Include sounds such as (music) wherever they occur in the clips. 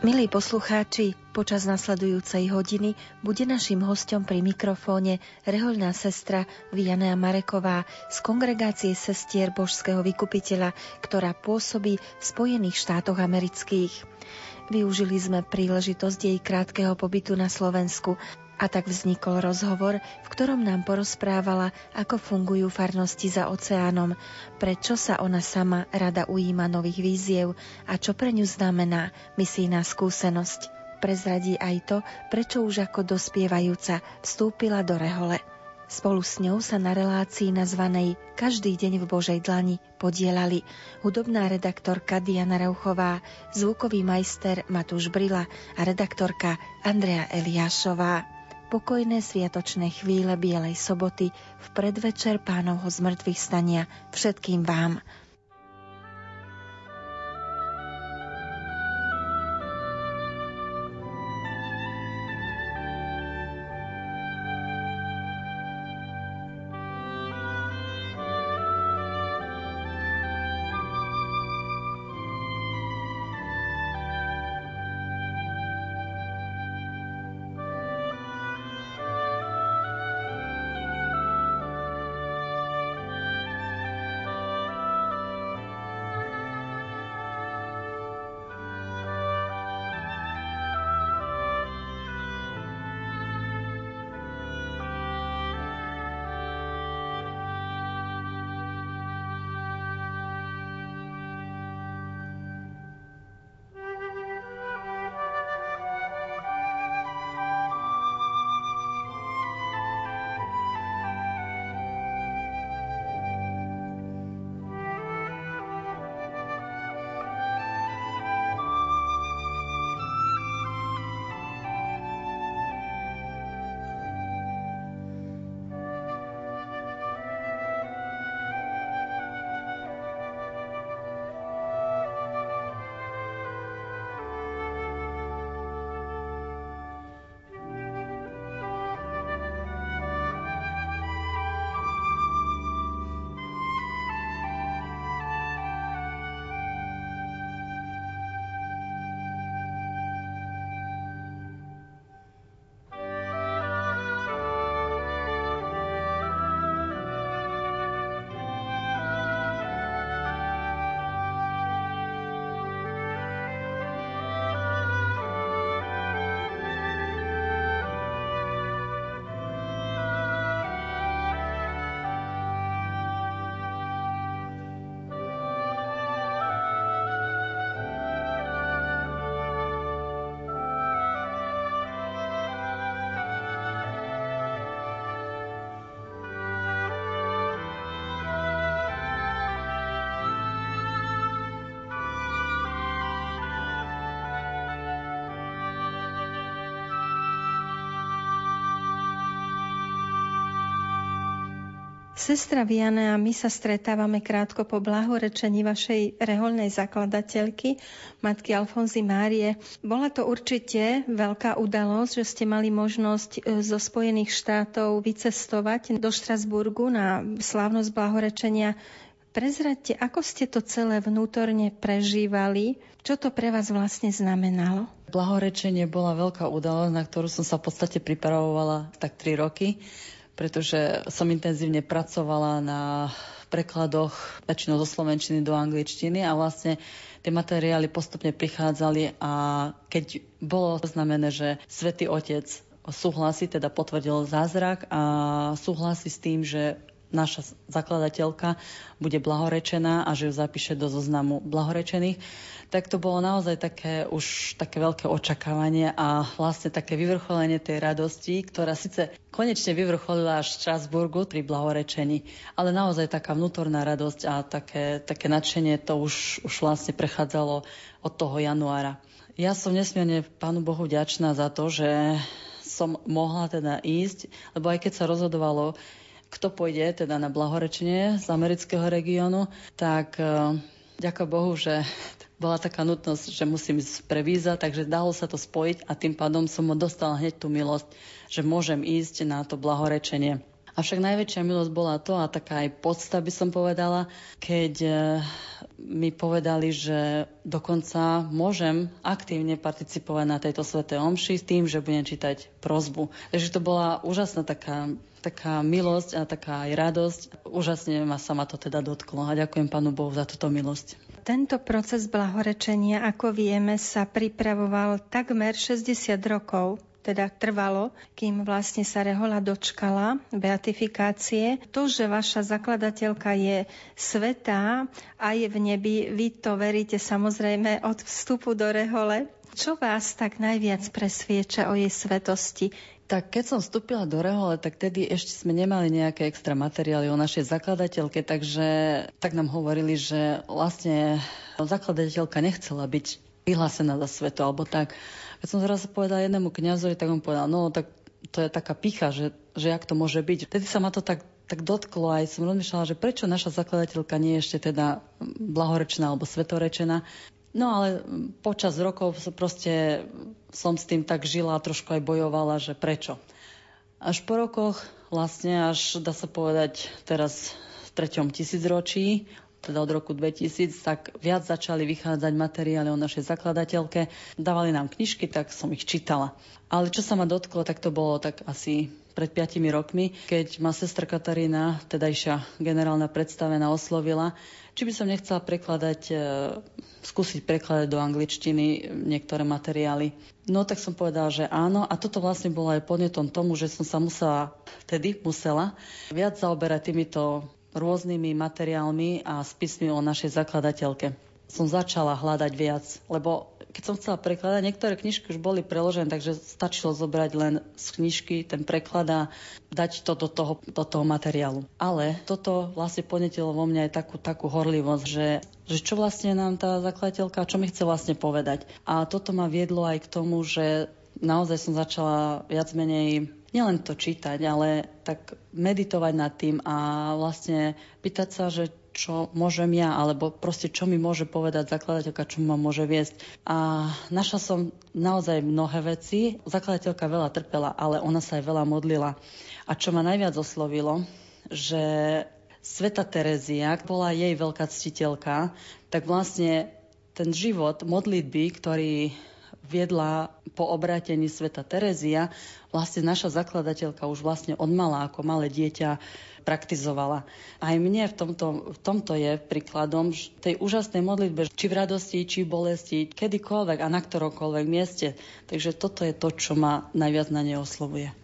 Milí poslucháči, počas nasledujúcej hodiny bude našim hostom pri mikrofóne rehoľná sestra Vianea Mareková z kongregácie sestier Božského vykupiteľa, ktorá pôsobí v Spojených štátoch amerických. Využili sme príležitosť jej krátkeho pobytu na Slovensku a tak vznikol rozhovor, v ktorom nám porozprávala, ako fungujú farnosti za oceánom, prečo sa ona sama rada ujíma nových víziev a čo pre ňu znamená misijná skúsenosť. Prezradí aj to, prečo už ako dospievajúca vstúpila do rehole. Spolu s ňou sa na relácii nazvanej Každý deň v Božej dlani podielali hudobná redaktorka Diana Rauchová, zvukový majster Matúš Brila a redaktorka Andrea Eliášová pokojné sviatočné chvíle Bielej soboty v predvečer pánovho zmrtvých stania všetkým vám, Sestra Viana a my sa stretávame krátko po blahorečení vašej reholnej zakladateľky, matky Alfonzy Márie. Bola to určite veľká udalosť, že ste mali možnosť e, zo Spojených štátov vycestovať do Štrasburgu na slávnosť blahorečenia. Prezradte, ako ste to celé vnútorne prežívali, čo to pre vás vlastne znamenalo? Blahorečenie bola veľká udalosť, na ktorú som sa v podstate pripravovala tak tri roky pretože som intenzívne pracovala na prekladoch väčšinou zo slovenčiny do angličtiny a vlastne tie materiály postupne prichádzali a keď bolo znamené, že Svetý Otec súhlasí, teda potvrdil zázrak a súhlasí s tým, že naša zakladateľka bude blahorečená a že ju zapíše do zoznamu blahorečených, tak to bolo naozaj také už také veľké očakávanie a vlastne také vyvrcholenie tej radosti, ktorá síce konečne vyvrcholila až v Štrasburgu pri blahorečení, ale naozaj taká vnútorná radosť a také, také nadšenie to už, už vlastne prechádzalo od toho januára. Ja som nesmierne Pánu Bohu vďačná za to, že som mohla teda ísť, lebo aj keď sa rozhodovalo, kto pôjde teda na blahorečenie z amerického regiónu, tak uh, ďakujem Bohu, že (laughs) bola taká nutnosť, že musím ísť pre víza, takže dalo sa to spojiť a tým pádom som dostala hneď tú milosť, že môžem ísť na to blahorečenie. Avšak najväčšia milosť bola to, a taká aj podsta by som povedala, keď uh, mi povedali, že dokonca môžem aktívne participovať na tejto svetej omši s tým, že budem čítať prozbu. Takže to bola úžasná taká, taká milosť a taká aj radosť. Úžasne ma sa ma to teda dotklo a ďakujem Pánu Bohu za túto milosť. Tento proces blahorečenia, ako vieme, sa pripravoval takmer 60 rokov teda trvalo, kým vlastne sa Rehola dočkala beatifikácie. To, že vaša zakladateľka je svetá a je v nebi, vy to veríte samozrejme od vstupu do Rehole. Čo vás tak najviac presvieča o jej svetosti? Tak keď som vstúpila do Rehole, tak tedy ešte sme nemali nejaké extra materiály o našej zakladateľke, takže tak nám hovorili, že vlastne zakladateľka nechcela byť vyhlásená za sveto, alebo tak. Keď som zrazu povedala jednému kňazovi, tak on povedal, no tak to je taká picha, že, že jak to môže byť. Vtedy sa ma to tak, tak dotklo aj som rozmýšľala, že prečo naša zakladateľka nie je ešte teda blahorečná alebo svetorečená. No ale počas rokov proste som s tým tak žila a trošku aj bojovala, že prečo. Až po rokoch, vlastne až dá sa povedať teraz v treťom tisícročí, teda od roku 2000, tak viac začali vychádzať materiály o našej zakladateľke. Dávali nám knižky, tak som ich čítala. Ale čo sa ma dotklo, tak to bolo tak asi pred 5 rokmi, keď ma sestra Katarína, tedajšia generálna predstavená, oslovila, či by som nechcela prekladať, e, skúsiť prekladať do angličtiny niektoré materiály. No tak som povedala, že áno a toto vlastne bolo aj podnetom tomu, že som sa musela, vtedy musela, viac zaoberať týmito rôznymi materiálmi a spismi o našej zakladateľke. Som začala hľadať viac, lebo keď som chcela prekladať, niektoré knižky už boli preložené, takže stačilo zobrať len z knižky ten preklad a dať to do toho, do toho materiálu. Ale toto vlastne podnetilo vo mne aj takú, takú horlivosť, že, že čo vlastne nám tá zakladateľka, čo mi chce vlastne povedať. A toto ma viedlo aj k tomu, že naozaj som začala viac menej nielen to čítať, ale tak meditovať nad tým a vlastne pýtať sa, že čo môžem ja, alebo proste čo mi môže povedať zakladateľka, čo ma môže viesť. A našla som naozaj mnohé veci. Zakladateľka veľa trpela, ale ona sa aj veľa modlila. A čo ma najviac oslovilo, že Sveta Terezia bola jej veľká ctiteľka, tak vlastne ten život modlitby, ktorý viedla po obrátení sveta Terezia, vlastne naša zakladateľka už vlastne od mala ako malé dieťa praktizovala. Aj mne v tomto, v tomto je príkladom tej úžasnej modlitbe, či v radosti, či v bolesti, kedykoľvek a na ktoromkoľvek mieste. Takže toto je to, čo ma najviac na nej oslovuje.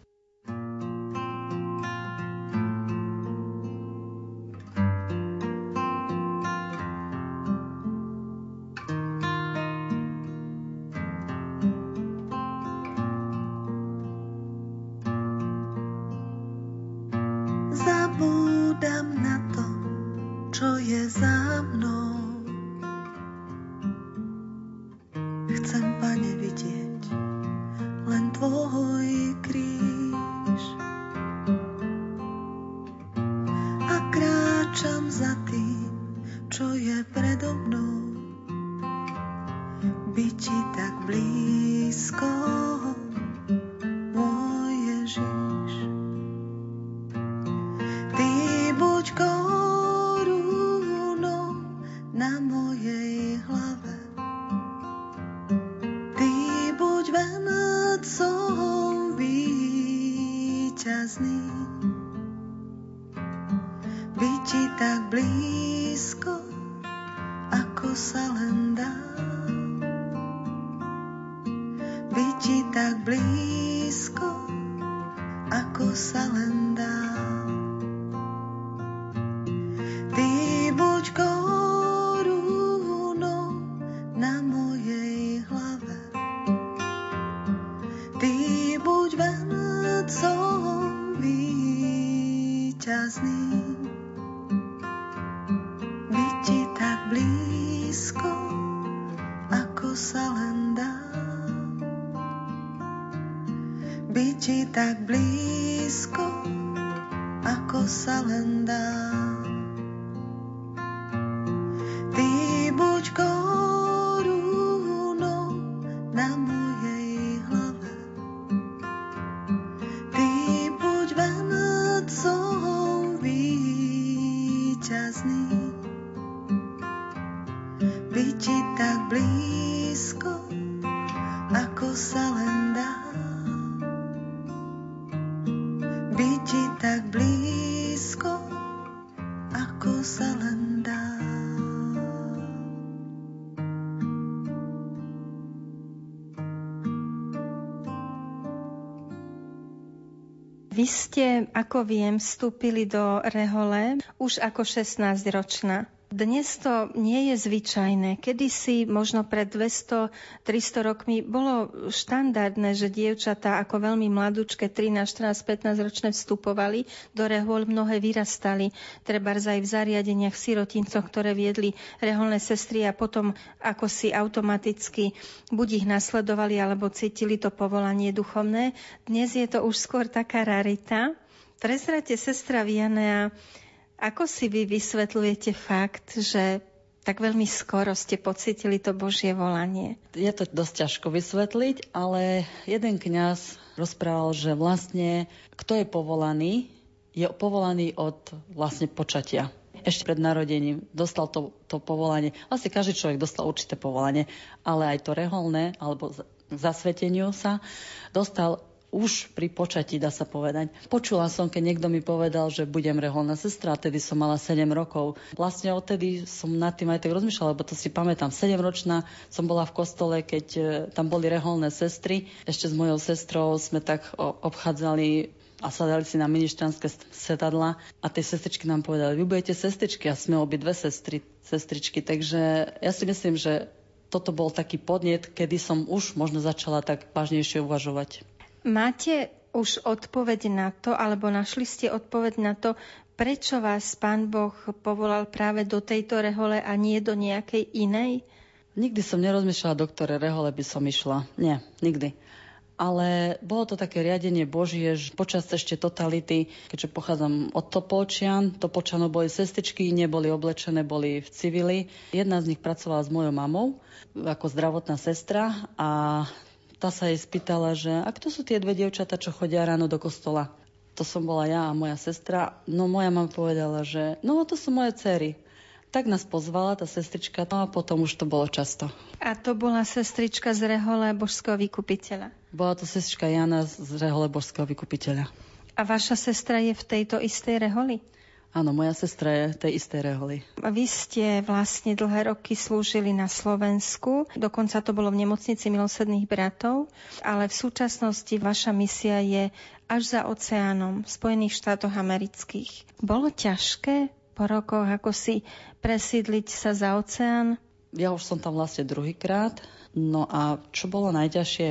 Chcem, Pane, vidieť len Tvoj kríž. blízko, ako sa len dá. Vy ste, ako viem, vstúpili do rehole už ako 16-ročná. Dnes to nie je zvyčajné. Kedysi, možno pred 200-300 rokmi, bolo štandardné, že dievčatá ako veľmi mladúčke, 13, 14, 15 ročné vstupovali do rehol, mnohé vyrastali, treba aj v zariadeniach sirotincoch, ktoré viedli reholné sestry a potom ako si automaticky buď ich nasledovali, alebo cítili to povolanie duchovné. Dnes je to už skôr taká rarita. Prezrate sestra Vianea, ako si vy vysvetľujete fakt, že tak veľmi skoro ste pocitili to Božie volanie? Je to dosť ťažko vysvetliť, ale jeden kňaz rozprával, že vlastne kto je povolaný, je povolaný od vlastne počatia. Ešte pred narodením dostal to, to povolanie. Vlastne každý človek dostal určité povolanie, ale aj to reholné, alebo zasveteniu sa, dostal už pri počatí, dá sa povedať. Počula som, keď niekto mi povedal, že budem reholná sestra, tedy som mala 7 rokov. Vlastne odtedy som nad tým aj tak rozmýšľala, lebo to si pamätám. 7-ročná som bola v kostole, keď e, tam boli reholné sestry. Ešte s mojou sestrou sme tak obchádzali a sadali si na ministranské sedadla a tie sestričky nám povedali, vy budete sestričky a sme obi dve sestry, sestričky. Takže ja si myslím, že toto bol taký podnet, kedy som už možno začala tak vážnejšie uvažovať. Máte už odpoveď na to, alebo našli ste odpoveď na to, prečo vás Pán Boh povolal práve do tejto rehole a nie do nejakej inej? Nikdy som nerozmýšľala, do ktorej rehole by som išla. Nie, nikdy. Ale bolo to také riadenie Božie, že počas ešte totality, keďže pochádzam od Topolčian, Topolčanov boli sestričky, neboli oblečené, boli v civili. Jedna z nich pracovala s mojou mamou ako zdravotná sestra a tá sa jej spýtala, že a kto sú tie dve dievčatá, čo chodia ráno do kostola? To som bola ja a moja sestra. No moja mama povedala, že no to sú moje cery. Tak nás pozvala tá sestrička, no a potom už to bolo často. A to bola sestrička z Rehole Božského vykupiteľa? Bola to sestrička Jana z Rehole Božského vykupiteľa. A vaša sestra je v tejto istej reholi? Áno, moja sestra je tej istej reholi. Vy ste vlastne dlhé roky slúžili na Slovensku, dokonca to bolo v nemocnici milosedných bratov, ale v súčasnosti vaša misia je až za oceánom v Spojených štátoch amerických. Bolo ťažké po rokoch ako si presídliť sa za oceán? Ja už som tam vlastne druhýkrát. No a čo bolo najťažšie?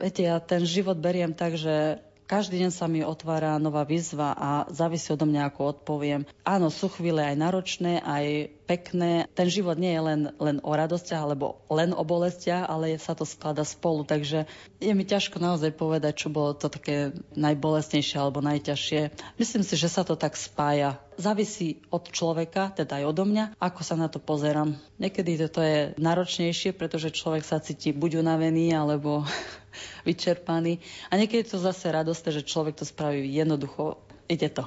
Viete, ja ten život beriem tak, že každý deň sa mi otvára nová výzva a závisí odo mňa, ako odpoviem. Áno, sú chvíle aj náročné, aj pekné. Ten život nie je len, len o radostiach alebo len o bolestiach, ale sa to sklada spolu. Takže je mi ťažko naozaj povedať, čo bolo to také najbolestnejšie alebo najťažšie. Myslím si, že sa to tak spája. Závisí od človeka, teda aj odo mňa, ako sa na to pozerám. Niekedy to je náročnejšie, pretože človek sa cíti buď unavený, alebo (laughs) vyčerpaný. A niekedy je to zase radosté, že človek to spraví jednoducho. Ide to.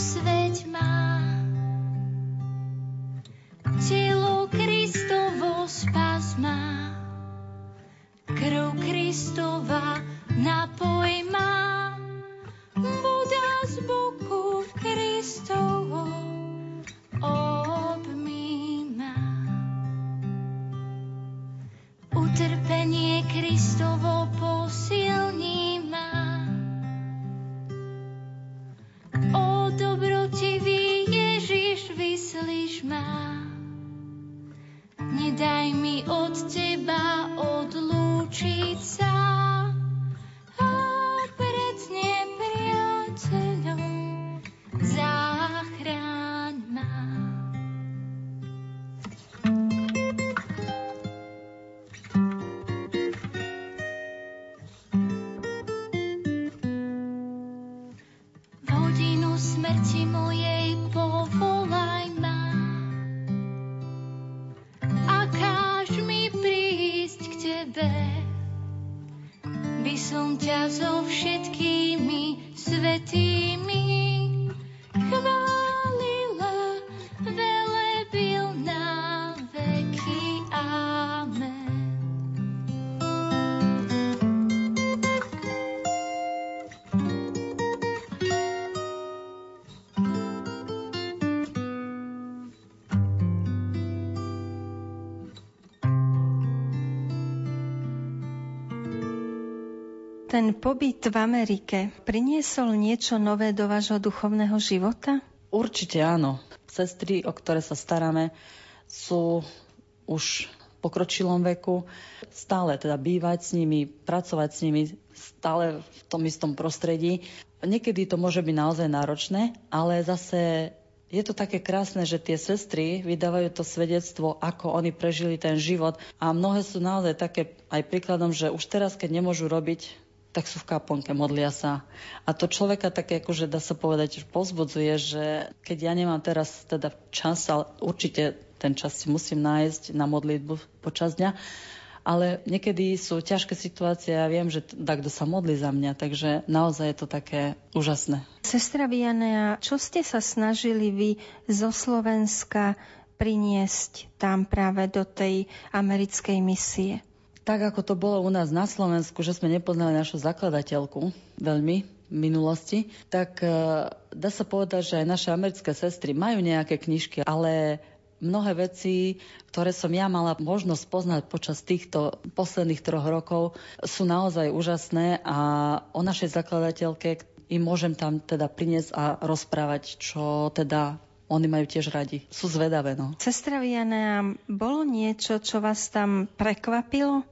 Posveť má. Telo Kristovo spas má. Krv Kristova napoj Ten pobyt v Amerike priniesol niečo nové do vášho duchovného života? Určite áno. Sestry, o ktoré sa staráme, sú už v pokročilom veku. Stále teda bývať s nimi, pracovať s nimi, stále v tom istom prostredí. Niekedy to môže byť naozaj náročné, ale zase je to také krásne, že tie sestry vydávajú to svedectvo, ako oni prežili ten život a mnohé sú naozaj také aj príkladom, že už teraz, keď nemôžu robiť tak sú v kaponke, modlia sa. A to človeka také akože dá sa povedať, že pozbudzuje, že keď ja nemám teraz teda čas, ale určite ten čas si musím nájsť na modlitbu počas dňa, ale niekedy sú ťažké situácie a ja viem, že takto sa modlí za mňa, takže naozaj je to také úžasné. Sestra Vianea, čo ste sa snažili vy zo Slovenska priniesť tam práve do tej americkej misie? Tak ako to bolo u nás na Slovensku, že sme nepoznali našu zakladateľku veľmi v minulosti, tak e, dá sa povedať, že aj naše americké sestry majú nejaké knižky, ale mnohé veci, ktoré som ja mala možnosť poznať počas týchto posledných troch rokov, sú naozaj úžasné a o našej zakladateľke im môžem tam teda priniesť a rozprávať, čo teda oni majú tiež radi. Sú zvedavé, no. Sestra Viana, bolo niečo, čo vás tam prekvapilo?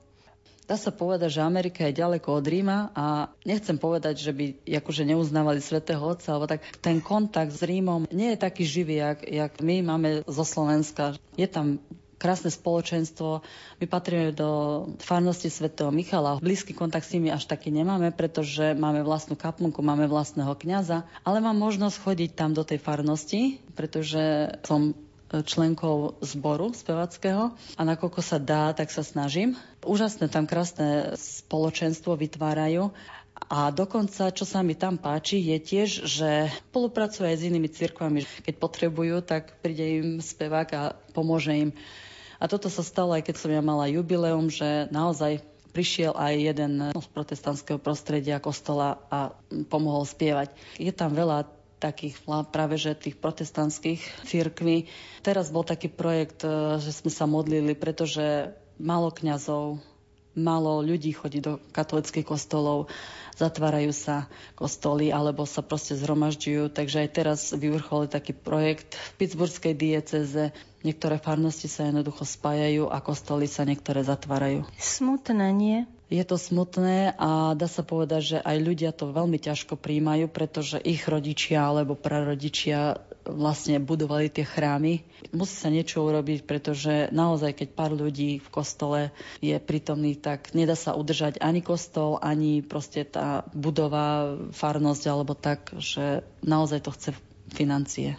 Dá sa povedať, že Amerika je ďaleko od Ríma a nechcem povedať, že by akože neuznávali svätého Otca, alebo tak ten kontakt s Rímom nie je taký živý, jak, jak my máme zo Slovenska. Je tam krásne spoločenstvo. My patríme do farnosti svätého Michala. Blízky kontakt s nimi až taký nemáme, pretože máme vlastnú kaplnku, máme vlastného kňaza, ale mám možnosť chodiť tam do tej farnosti, pretože som členkou zboru spevackého a nakoľko sa dá, tak sa snažím. Úžasné tam krásne spoločenstvo vytvárajú a dokonca, čo sa mi tam páči, je tiež, že spolupracuje aj s inými cirkvami. Keď potrebujú, tak príde im spevák a pomôže im. A toto sa stalo aj keď som ja mala jubileum, že naozaj prišiel aj jeden z protestantského prostredia kostola a pomohol spievať. Je tam veľa takých práve že tých protestantských církví. Teraz bol taký projekt, e, že sme sa modlili, pretože málo kňazov, málo ľudí chodí do katolických kostolov, zatvárajú sa kostoly alebo sa proste zhromažďujú. Takže aj teraz vyvrcholil taký projekt v Pittsburghskej dieceze. Niektoré farnosti sa jednoducho spájajú a kostoly sa niektoré zatvárajú. Smutné, nie? Je to smutné a dá sa povedať, že aj ľudia to veľmi ťažko príjmajú, pretože ich rodičia alebo prarodičia vlastne budovali tie chrámy. Musí sa niečo urobiť, pretože naozaj, keď pár ľudí v kostole je prítomný, tak nedá sa udržať ani kostol, ani proste tá budova, farnosť alebo tak, že naozaj to chce financie.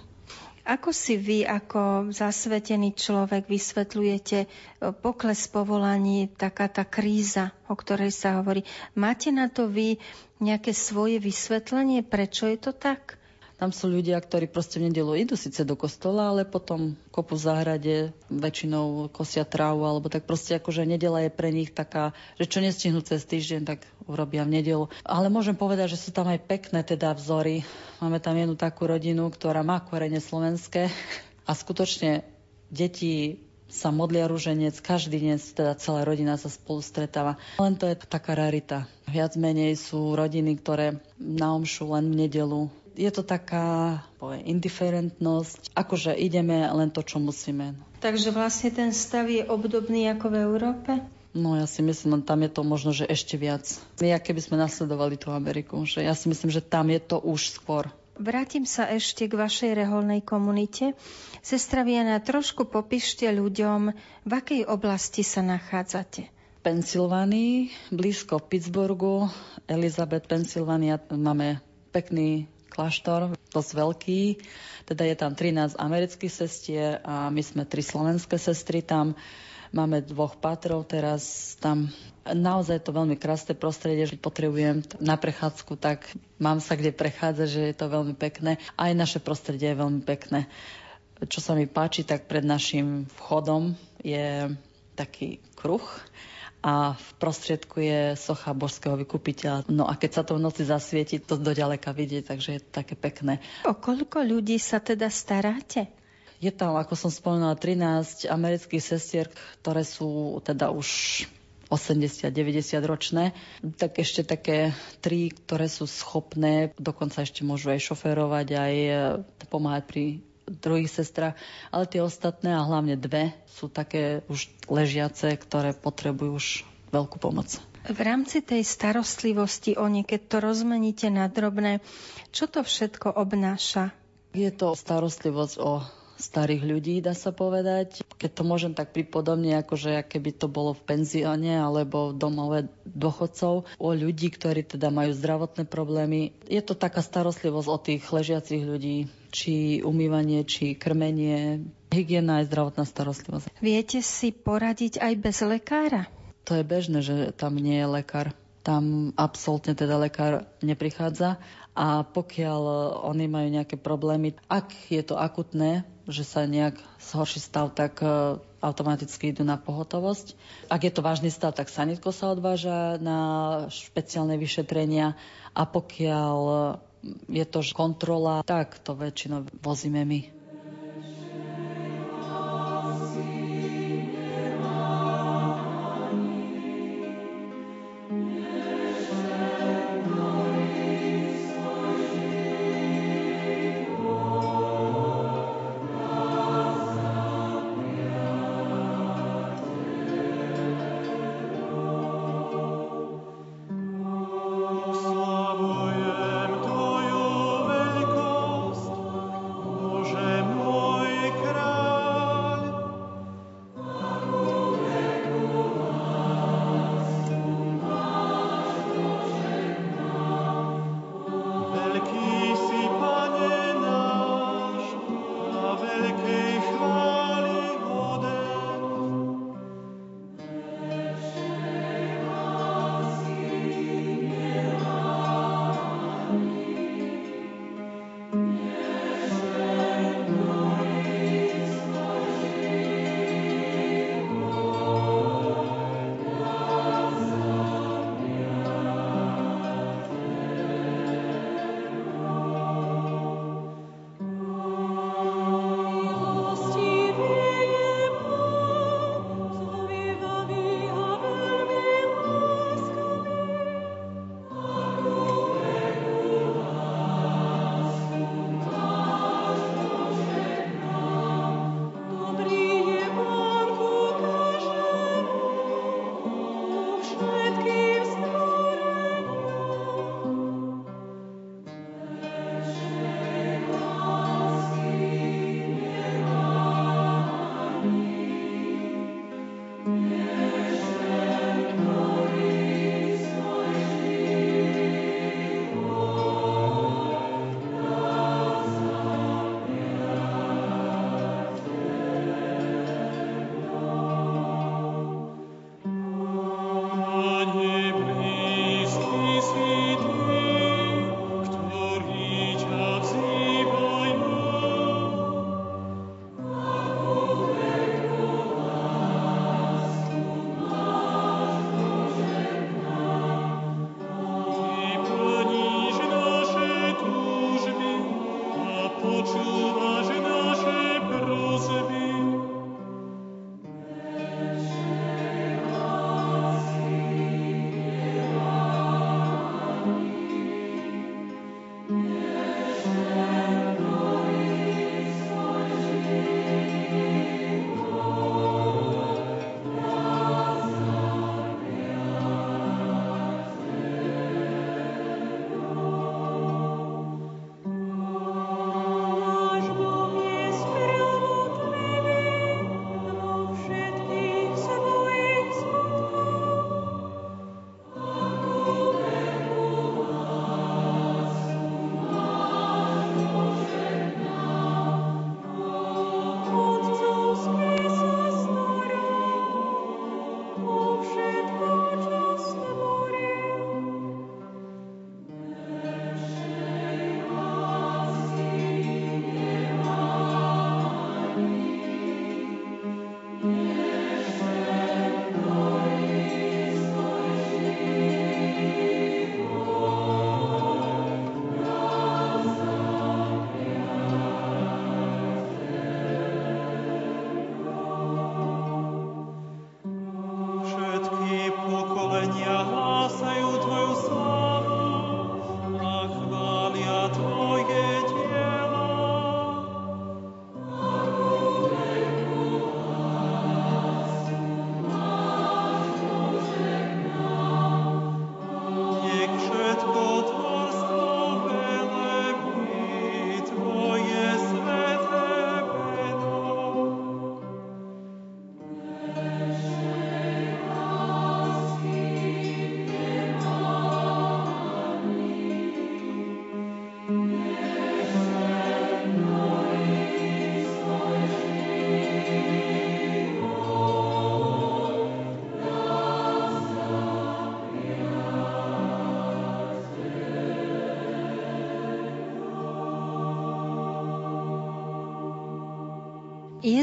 Ako si vy ako zasvetený človek vysvetľujete e, pokles povolaní, taká tá kríza, o ktorej sa hovorí? Máte na to vy nejaké svoje vysvetlenie, prečo je to tak? Tam sú ľudia, ktorí proste v nedelu idú síce do kostola, ale potom kopu v záhrade, väčšinou kosia trávu, alebo tak proste akože nedela je pre nich taká, že čo nestihnú cez týždeň, tak urobia v nedelu. Ale môžem povedať, že sú tam aj pekné teda vzory. Máme tam jednu takú rodinu, ktorá má korene slovenské a skutočne deti sa modlia rúženec, každý deň teda celá rodina sa spolu stretáva. Len to je taká rarita. Viac menej sú rodiny, ktoré na omšu len v nedelu je to taká povie, indiferentnosť, akože ideme len to, čo musíme. Takže vlastne ten stav je obdobný ako v Európe? No ja si myslím, tam je to možno, že ešte viac. My, keby sme nasledovali tú Ameriku, že ja si myslím, že tam je to už skôr. Vrátim sa ešte k vašej reholnej komunite. Sestra Viana, trošku popíšte ľuďom, v akej oblasti sa nachádzate. V Pensylvánii, blízko Pittsburghu, Elizabeth, Pensylvánia, máme pekný kláštor, dosť veľký. Teda je tam 13 amerických sestier a my sme tri slovenské sestry tam. Máme dvoch patrov teraz tam. Naozaj to veľmi krásne prostredie, že potrebujem na prechádzku, tak mám sa kde prechádzať, že je to veľmi pekné. Aj naše prostredie je veľmi pekné. Čo sa mi páči, tak pred našim vchodom je taký kruh a v prostriedku je socha božského vykupiteľa. No a keď sa to v noci zasvieti, to do ďaleka vidieť, takže je to také pekné. O koľko ľudí sa teda staráte? Je tam, ako som spomenula, 13 amerických sestier, ktoré sú teda už 80-90 ročné, tak ešte také tri, ktoré sú schopné, dokonca ešte môžu aj šoférovať, aj pomáhať pri druhých sestrach, ale tie ostatné a hlavne dve sú také už ležiace, ktoré potrebujú už veľkú pomoc. V rámci tej starostlivosti o ne, keď to rozmeníte na drobné, čo to všetko obnáša? Je to starostlivosť o starých ľudí, dá sa povedať. Keď to môžem tak pripodobne, ako že keby to bolo v penzióne alebo v domove dôchodcov, o ľudí, ktorí teda majú zdravotné problémy. Je to taká starostlivosť o tých ležiacich ľudí, či umývanie, či krmenie, hygiena aj zdravotná starostlivosť. Viete si poradiť aj bez lekára? To je bežné, že tam nie je lekár. Tam absolútne teda lekár neprichádza a pokiaľ oni majú nejaké problémy, ak je to akutné, že sa nejak zhorší stav, tak e, automaticky idú na pohotovosť. Ak je to vážny stav, tak sanitko sa odváža na špeciálne vyšetrenia a pokiaľ je to kontrola, tak to väčšinou vozíme my.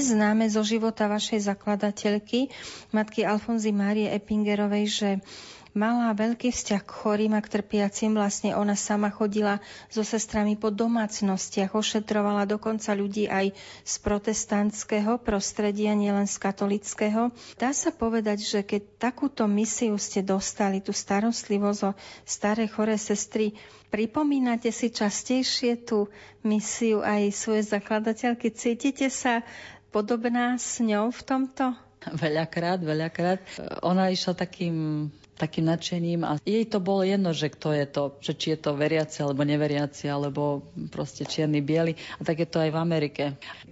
Známe zo života vašej zakladateľky, matky Alfonzy Márie Epingerovej, že mala veľký vzťah k chorým a k trpiacim. Vlastne ona sama chodila so sestrami po domácnostiach, ošetrovala dokonca ľudí aj z protestantského prostredia, nielen z katolického. Dá sa povedať, že keď takúto misiu ste dostali, tú starostlivosť o staré choré sestry, pripomínate si častejšie tú misiu aj svoje zakladateľky? Cítite sa podobná s ňou v tomto? Veľakrát, veľakrát. Ona išla takým takým nadšením a jej to bolo jedno, že kto je to, že či je to veriaci alebo neveriaci, alebo proste čierny, biely. A tak je to aj v Amerike.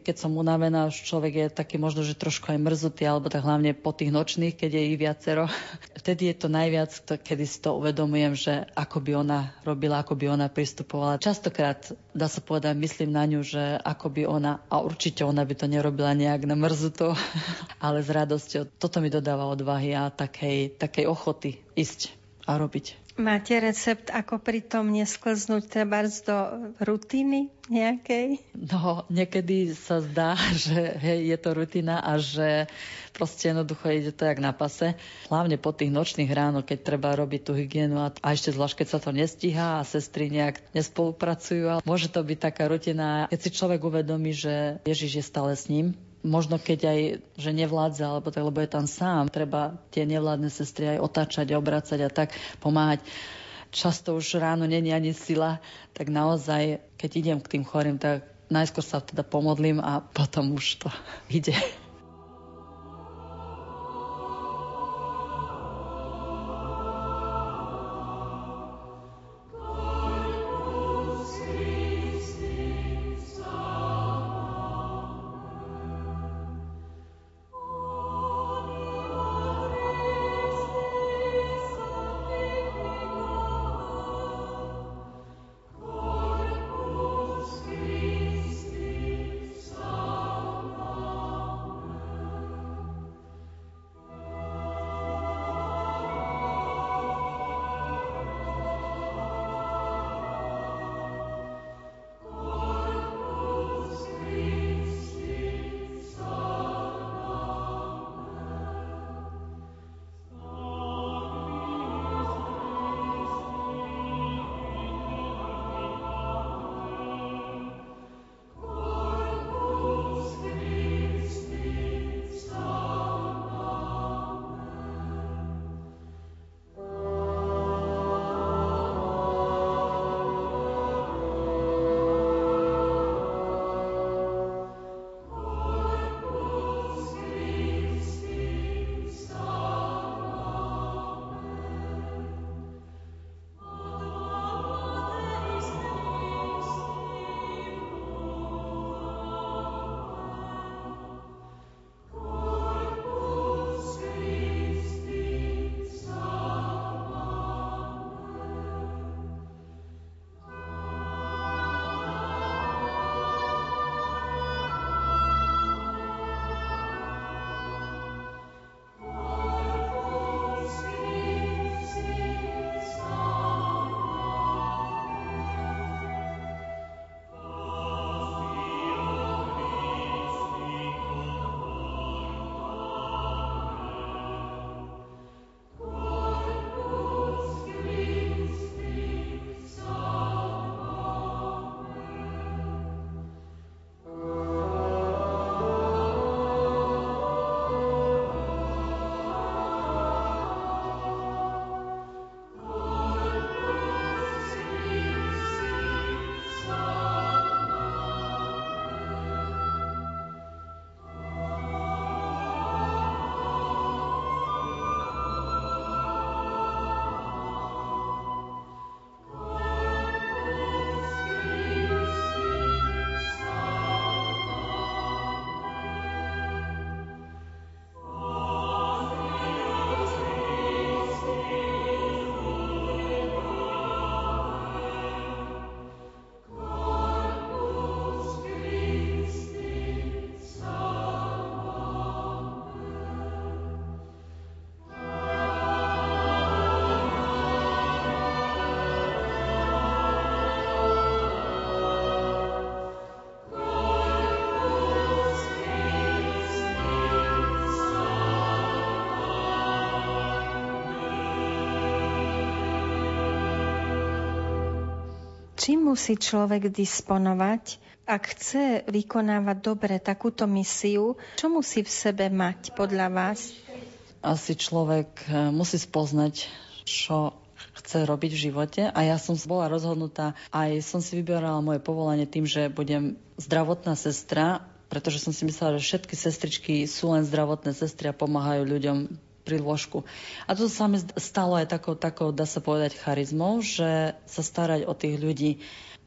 Keď som unavená, už človek je taký možno, že trošku aj mrzutý, alebo tak hlavne po tých nočných, keď je ich viacero. (laughs) Vtedy je to najviac, kedy si to uvedomujem, že ako by ona robila, ako by ona pristupovala. Častokrát, dá sa povedať, myslím na ňu, že ako by ona, a určite ona by to nerobila nejak na mrzuto, (laughs) ale s radosťou. Toto mi dodáva odvahy a takej, takej ochoty ísť a robiť. Máte recept, ako pritom nesklznúť treba do rutiny nejakej? No, niekedy sa zdá, (laughs) že hej, je to rutina a že proste jednoducho ide to jak na pase. Hlavne po tých nočných ráno, keď treba robiť tú hygienu a, a ešte zvlášť, keď sa to nestíha a sestry nejak nespolupracujú. Ale môže to byť taká rutina, keď si človek uvedomí, že Ježiš je stále s ním, možno keď aj, že nevládza, alebo tak, lebo je tam sám, treba tie nevládne sestry aj otáčať, obracať a tak pomáhať. Často už ráno není ani sila, tak naozaj, keď idem k tým chorým, tak najskôr sa teda pomodlím a potom už to (laughs) ide. Čím musí človek disponovať, ak chce vykonávať dobre takúto misiu, čo musí v sebe mať podľa vás? Asi človek e, musí spoznať, čo chce robiť v živote a ja som bola rozhodnutá, aj som si vyberala moje povolanie tým, že budem zdravotná sestra, pretože som si myslela, že všetky sestričky sú len zdravotné sestry a pomáhajú ľuďom pri lôžku. A to sa mi stalo aj takou, takou, dá sa povedať, charizmou, že sa starať o tých ľudí.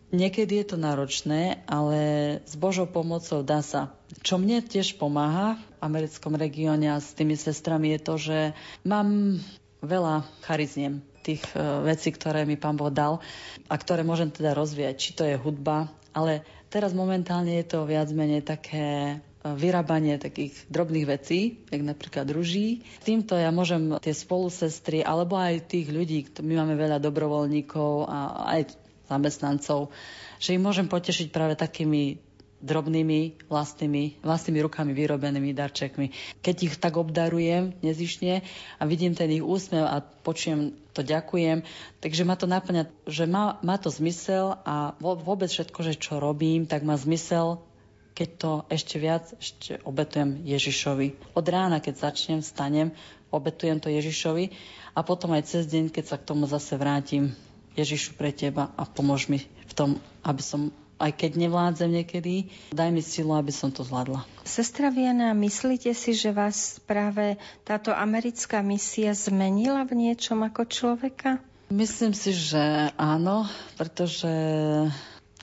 Niekedy je to náročné, ale s Božou pomocou dá sa. Čo mne tiež pomáha v americkom regióne a s tými sestrami je to, že mám veľa charizmiem tých e, vecí, ktoré mi pán Boh dal a ktoré môžem teda rozvíjať. Či to je hudba, ale teraz momentálne je to viac menej také vyrábanie takých drobných vecí, jak napríklad ruží. Týmto ja môžem tie spolusestry, alebo aj tých ľudí, my máme veľa dobrovoľníkov a aj zamestnancov, že im môžem potešiť práve takými drobnými vlastnými, vlastnými rukami vyrobenými darčekmi. Keď ich tak obdarujem nezišne a vidím ten ich úsmev a počujem to ďakujem, takže ma to naplňa, že má, má to zmysel a vôbec všetko, že čo robím, tak má zmysel keď to ešte viac ešte obetujem Ježišovi. Od rána, keď začnem, stanem, obetujem to Ježišovi a potom aj cez deň, keď sa k tomu zase vrátim, Ježišu pre teba a pomôž mi v tom, aby som aj keď nevládzem niekedy, daj mi silu, aby som to zvládla. Sestra Viana, myslíte si, že vás práve táto americká misia zmenila v niečom ako človeka? Myslím si, že áno, pretože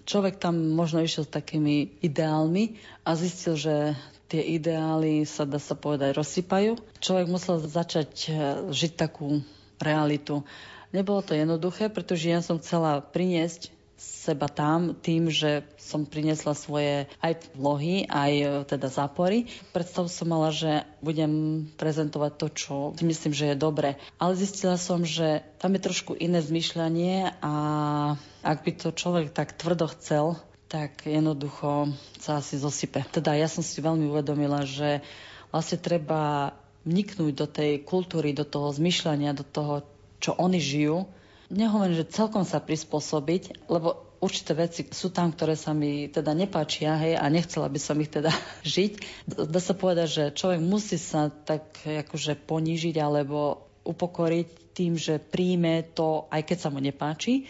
človek tam možno išiel s takými ideálmi a zistil, že tie ideály sa, dá sa povedať, rozsypajú. Človek musel začať eh, žiť takú realitu. Nebolo to jednoduché, pretože ja som chcela priniesť seba tam tým, že som priniesla svoje aj vlohy, aj e, teda zápory. Predstavu som mala, že budem prezentovať to, čo myslím, že je dobre. Ale zistila som, že tam je trošku iné zmyšľanie a ak by to človek tak tvrdo chcel, tak jednoducho sa asi zosype. Teda ja som si veľmi uvedomila, že vlastne treba vniknúť do tej kultúry, do toho zmyšľania, do toho, čo oni žijú. Nehovorím, že celkom sa prispôsobiť, lebo určité veci sú tam, ktoré sa mi teda nepáčia, hej, a nechcela by som ich teda (laughs) žiť. Dá sa povedať, že človek musí sa tak akože ponížiť alebo upokoriť tým, že príjme to, aj keď sa mu nepáči,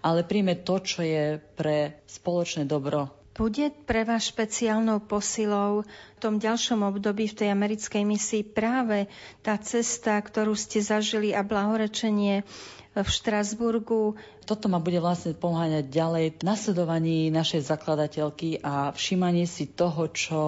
ale príjme to, čo je pre spoločné dobro bude pre vás špeciálnou posilou v tom ďalšom období v tej americkej misii práve tá cesta, ktorú ste zažili a blahorečenie v Štrasburgu. Toto ma bude vlastne pomáhať ďalej v nasledovaní našej zakladateľky a všímanie si toho, čo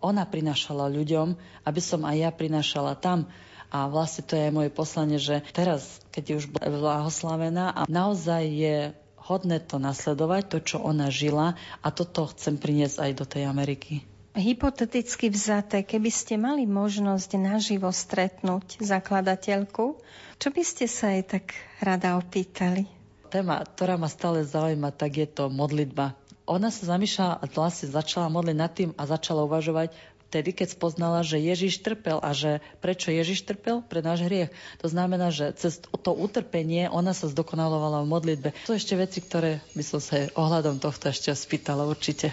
ona prinašala ľuďom, aby som aj ja prinašala tam. A vlastne to je aj moje poslanie, že teraz, keď je už blahoslavená a naozaj je hodné to nasledovať, to, čo ona žila a toto chcem priniesť aj do tej Ameriky. Hypoteticky vzaté, keby ste mali možnosť naživo stretnúť zakladateľku, čo by ste sa jej tak rada opýtali? Téma, ktorá ma stále zaujíma, tak je to modlitba. Ona sa zamýšľala a vlastne začala modliť nad tým a začala uvažovať, vtedy, keď spoznala, že Ježiš trpel a že prečo Ježiš trpel? Pre náš hriech. To znamená, že cez to utrpenie ona sa zdokonalovala v modlitbe. To ešte veci, ktoré by som sa ohľadom tohto ešte spýtala určite.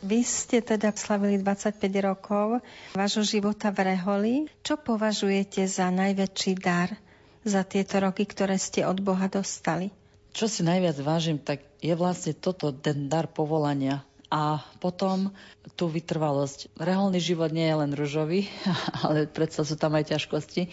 Vy ste teda slavili 25 rokov vášho života v Reholi. Čo považujete za najväčší dar za tieto roky, ktoré ste od Boha dostali? Čo si najviac vážim, tak je vlastne toto, ten dar povolania. A potom tú vytrvalosť. Reholný život nie je len ružový, (laughs) ale predsa sú tam aj ťažkosti.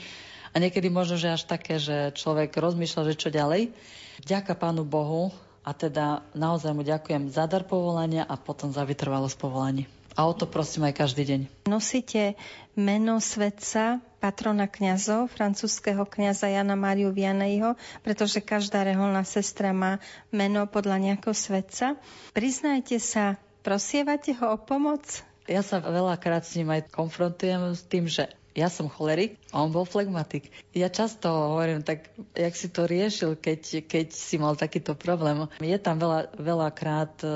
A niekedy možno, že až také, že človek rozmýšľa, že čo ďalej. Vďaka Pánu Bohu a teda naozaj mu ďakujem za dar povolania a potom za vytrvalosť povolaní. A o to prosím aj každý deň. Nosíte meno svetca, patrona kňazov, francúzského kňaza Jana Máriu Vianejho, pretože každá reholná sestra má meno podľa nejakého svetca. Priznajte sa, prosievate ho o pomoc? Ja sa veľakrát s ním aj konfrontujem s tým, že ja som cholerik a on bol flegmatik. Ja často hovorím, tak jak si to riešil, keď, keď si mal takýto problém. Je tam veľa, veľakrát e,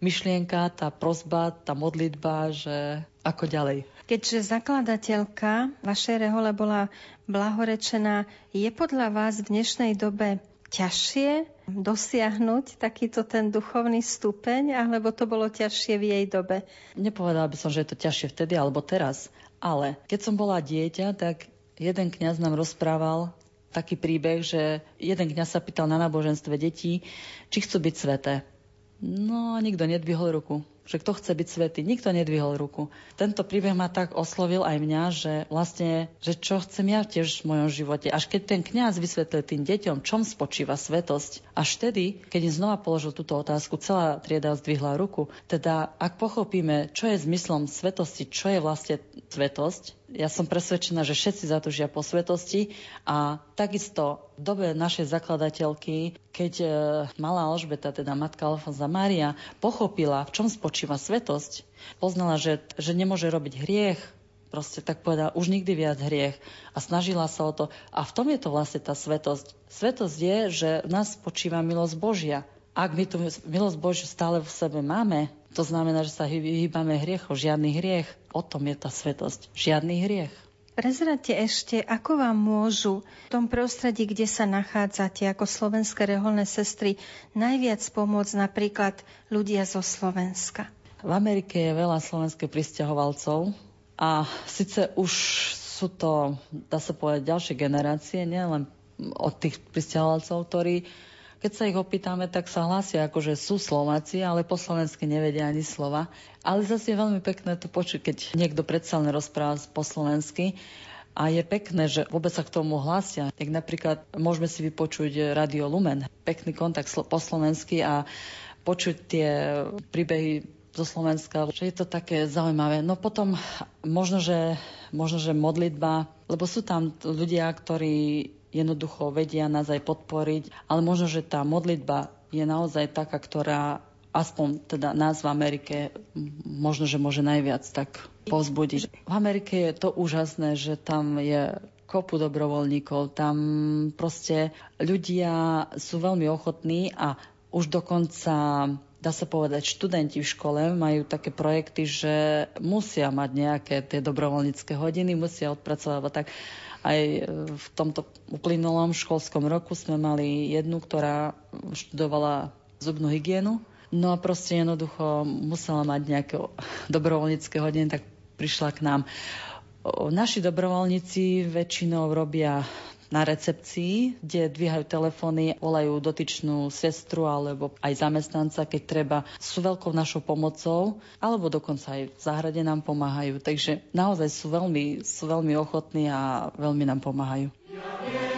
myšlienka, tá prozba, tá modlitba, že ako ďalej. Keďže zakladateľka vašej rehole bola blahorečená, je podľa vás v dnešnej dobe ťažšie dosiahnuť takýto ten duchovný stupeň, alebo to bolo ťažšie v jej dobe? Nepovedala by som, že je to ťažšie vtedy alebo teraz. Ale keď som bola dieťa, tak jeden kňaz nám rozprával taký príbeh, že jeden kňaz sa pýtal na náboženstve detí, či chcú byť sveté. No a nikto nedvihol ruku že kto chce byť svetý. Nikto nedvihol ruku. Tento príbeh ma tak oslovil aj mňa, že vlastne, že čo chcem ja tiež v mojom živote. Až keď ten kňaz vysvetlil tým deťom, čom spočíva svetosť, až vtedy, keď im znova položil túto otázku, celá trieda zdvihla ruku. Teda, ak pochopíme, čo je zmyslom svetosti, čo je vlastne svetosť, ja som presvedčená, že všetci zatúžia po svetosti a takisto v dobe našej zakladateľky, keď e, malá Alžbeta, teda matka Alfonza Mária, pochopila, v čom spočíva svetosť, poznala, že, že nemôže robiť hriech, proste tak povedala, už nikdy viac hriech a snažila sa o to. A v tom je to vlastne tá svetosť. Svetosť je, že v nás spočíva milosť Božia. Ak my tú milosť Božiu stále v sebe máme, to znamená, že sa vyhýbame hriechov, žiadny hriech. O tom je tá svetosť. Žiadny hriech. Prezrate ešte, ako vám môžu v tom prostredí, kde sa nachádzate ako slovenské reholné sestry, najviac pomôcť napríklad ľudia zo Slovenska? V Amerike je veľa slovenských pristahovalcov a síce už sú to, dá sa povedať, ďalšie generácie, nielen od tých pristahovalcov, ktorí keď sa ich opýtame, tak sa hlásia ako, že sú Slováci, ale po slovensky nevedia ani slova. Ale zase je veľmi pekné to počuť, keď niekto predsa len rozpráva po slovensky. A je pekné, že vôbec sa k tomu hlásia. Tak napríklad môžeme si vypočuť Radio Lumen. Pekný kontakt po slovensky a počuť tie príbehy zo Slovenska, že je to také zaujímavé. No potom možno, že, možno, že modlitba, lebo sú tam ľudia, ktorí jednoducho vedia nás aj podporiť, ale možno, že tá modlitba je naozaj taká, ktorá aspoň teda nás v Amerike možno, že môže najviac tak pozbudiť. V Amerike je to úžasné, že tam je kopu dobrovoľníkov, tam proste ľudia sú veľmi ochotní a už dokonca dá sa povedať, študenti v škole majú také projekty, že musia mať nejaké tie dobrovoľnícke hodiny, musia odpracovať tak. Aj v tomto uplynulom školskom roku sme mali jednu, ktorá študovala zubnú hygienu. No a proste jednoducho musela mať nejaké dobrovoľnícke hodiny, tak prišla k nám. Naši dobrovoľníci väčšinou robia na recepcii, kde dvíhajú telefóny, volajú dotyčnú sestru alebo aj zamestnanca, keď treba. Sú veľkou našou pomocou, alebo dokonca aj v záhrade nám pomáhajú. Takže naozaj sú veľmi, sú veľmi ochotní a veľmi nám pomáhajú. Ja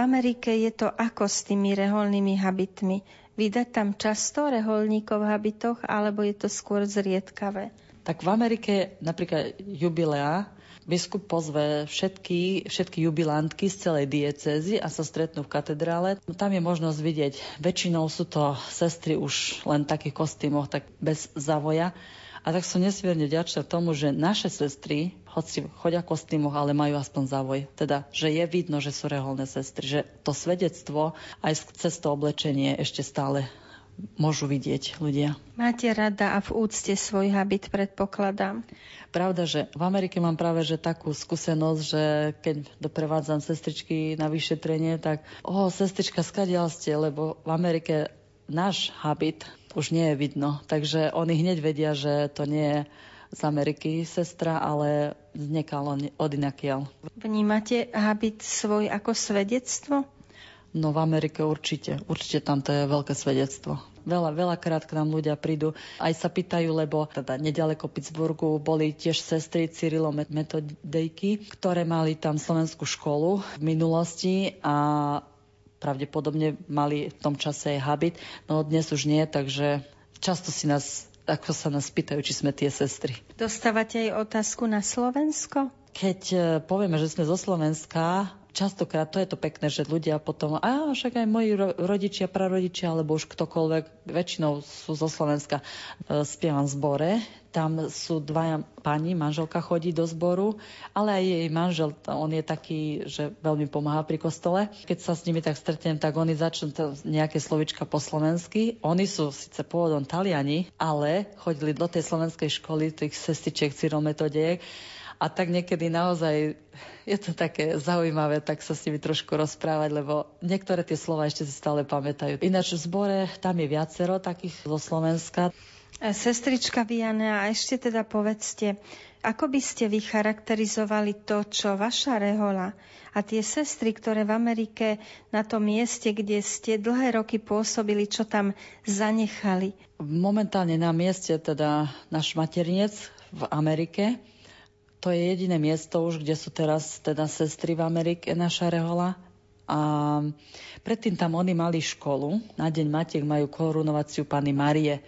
Amerike je to ako s tými reholnými habitmi? Vydať tam často reholníkov v habitoch, alebo je to skôr zriedkavé? Tak v Amerike napríklad jubilea biskup pozve všetky, všetky jubilantky z celej diecézy a sa stretnú v katedrále. Tam je možnosť vidieť, väčšinou sú to sestry už len v takých kostýmoch, tak bez zavoja. A tak som nesmierne vďačná tomu, že naše sestry, hoci chodia kostýmoch, ale majú aspoň závoj. Teda, že je vidno, že sú reholné sestry, že to svedectvo aj cez to oblečenie ešte stále môžu vidieť ľudia. Máte rada a v úcte svoj habit, predpokladám. Pravda, že v Amerike mám práve že takú skúsenosť, že keď doprevádzam sestričky na vyšetrenie, tak o, sestrička, skadial ste, lebo v Amerike náš habit už nie je vidno. Takže oni hneď vedia, že to nie je z Ameriky sestra, ale z nekalo od inakiaľ. Vnímate habit svoj ako svedectvo? No v Amerike určite. Určite tam to je veľké svedectvo. Veľa, veľakrát k nám ľudia prídu, aj sa pýtajú, lebo teda nedaleko Pittsburghu boli tiež sestry Cyrilo metodejky, ktoré mali tam slovenskú školu v minulosti a pravdepodobne mali v tom čase aj habit, no dnes už nie, takže často si nás ako sa nás pýtajú, či sme tie sestry. Dostávate aj otázku na Slovensko? Keď e, povieme, že sme zo Slovenska, častokrát to je to pekné, že ľudia potom, a však aj moji rodičia, prarodičia, alebo už ktokoľvek, väčšinou sú zo Slovenska, e, spievam v zbore, tam sú dvaja pani, manželka chodí do zboru, ale aj jej manžel, on je taký, že veľmi pomáha pri kostole. Keď sa s nimi tak stretnem, tak oni začnú nejaké slovička po slovensky. Oni sú síce pôvodom Taliani, ale chodili do tej slovenskej školy, tých sestičiek, cyrometodiek a tak niekedy naozaj je to také zaujímavé, tak sa s nimi trošku rozprávať, lebo niektoré tie slova ešte si stále pamätajú. Ináč v zbore tam je viacero takých zo Slovenska. Sestrička Viana, a ešte teda povedzte, ako by ste vy charakterizovali to, čo vaša rehola a tie sestry, ktoré v Amerike na tom mieste, kde ste dlhé roky pôsobili, čo tam zanechali? Momentálne na mieste teda náš materinec v Amerike, to je jediné miesto už, kde sú teraz teda sestry v Amerike, naša rehola. A predtým tam oni mali školu. Na deň Matiek majú korunovaciu Pany Marie.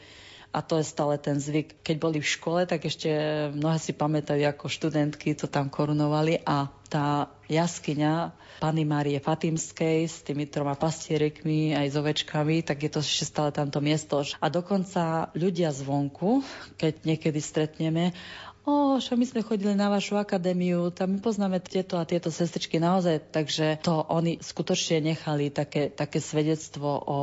A to je stále ten zvyk. Keď boli v škole, tak ešte mnohé si pamätajú, ako študentky to tam korunovali. A tá jaskyňa Pany Márie Fatimskej s tými troma pastierikmi aj s ovečkami, tak je to ešte stále tamto miesto. A dokonca ľudia zvonku, keď niekedy stretneme, O, však my sme chodili na vašu akadémiu, tam my poznáme tieto a tieto sestričky naozaj, takže to oni skutočne nechali také, také svedectvo o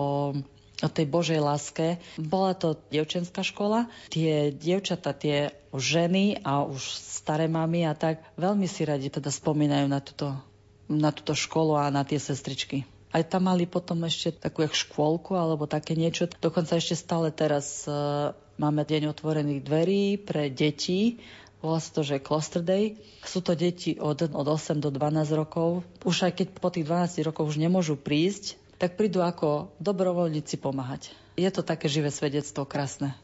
o tej Božej láske. Bola to dievčenská škola. Tie dievčata, tie ženy a už staré mamy a tak veľmi si radi teda spomínajú na túto, na túto školu a na tie sestričky. Aj tam mali potom ešte takú škôlku alebo také niečo. Dokonca ešte stále teraz uh, Máme deň otvorených dverí pre deti, volá sa to, že Cluster Day. Sú to deti od, od 8 do 12 rokov. Už aj keď po tých 12 rokoch už nemôžu prísť, tak prídu ako dobrovoľníci pomáhať. Je to také živé svedectvo, krásne.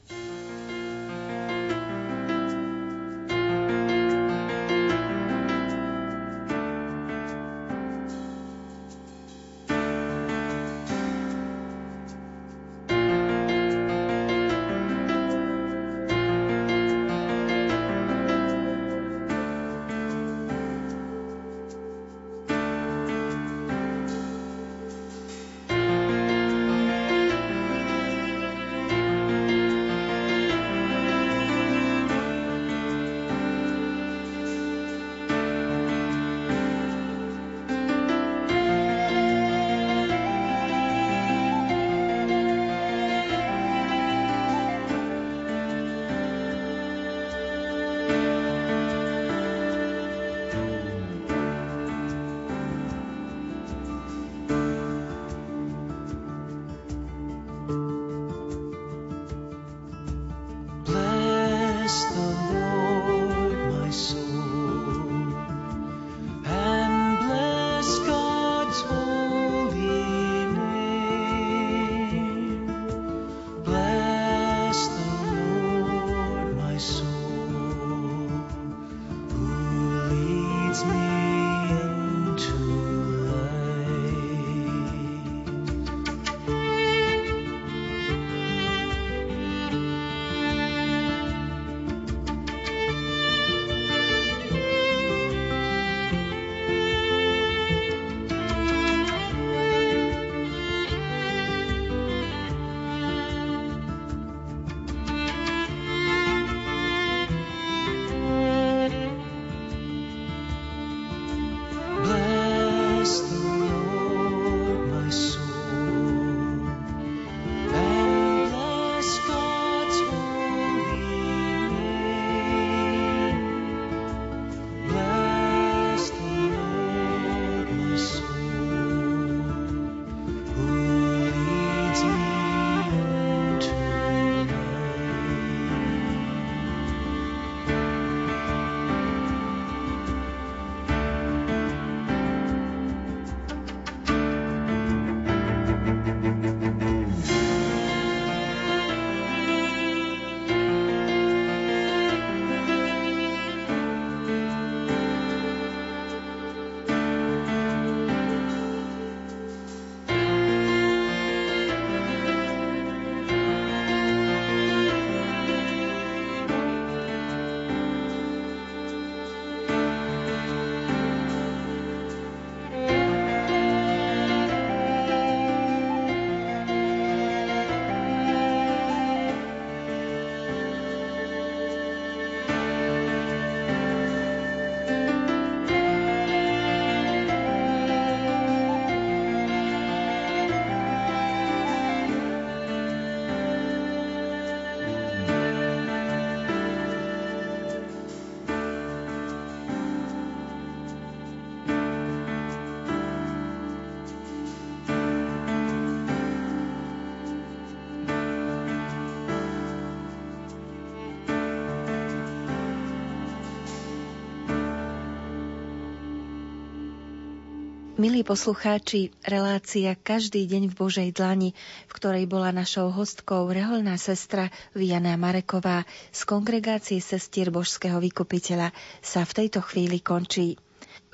Milí poslucháči, relácia Každý deň v Božej dlani, v ktorej bola našou hostkou reholná sestra Viana Mareková z kongregácie sestier Božského vykupiteľa, sa v tejto chvíli končí.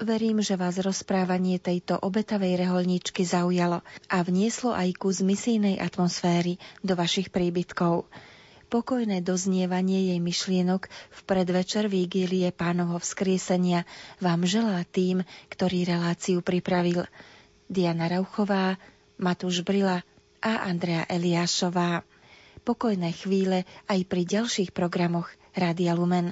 Verím, že vás rozprávanie tejto obetavej reholníčky zaujalo a vnieslo aj kus misijnej atmosféry do vašich príbytkov. Pokojné doznievanie jej myšlienok v predvečer Vigílie pánovho vzkriesenia vám želá tým, ktorý reláciu pripravil. Diana Rauchová, Matúš Brila a Andrea Eliášová. Pokojné chvíle aj pri ďalších programoch Rádia Lumen.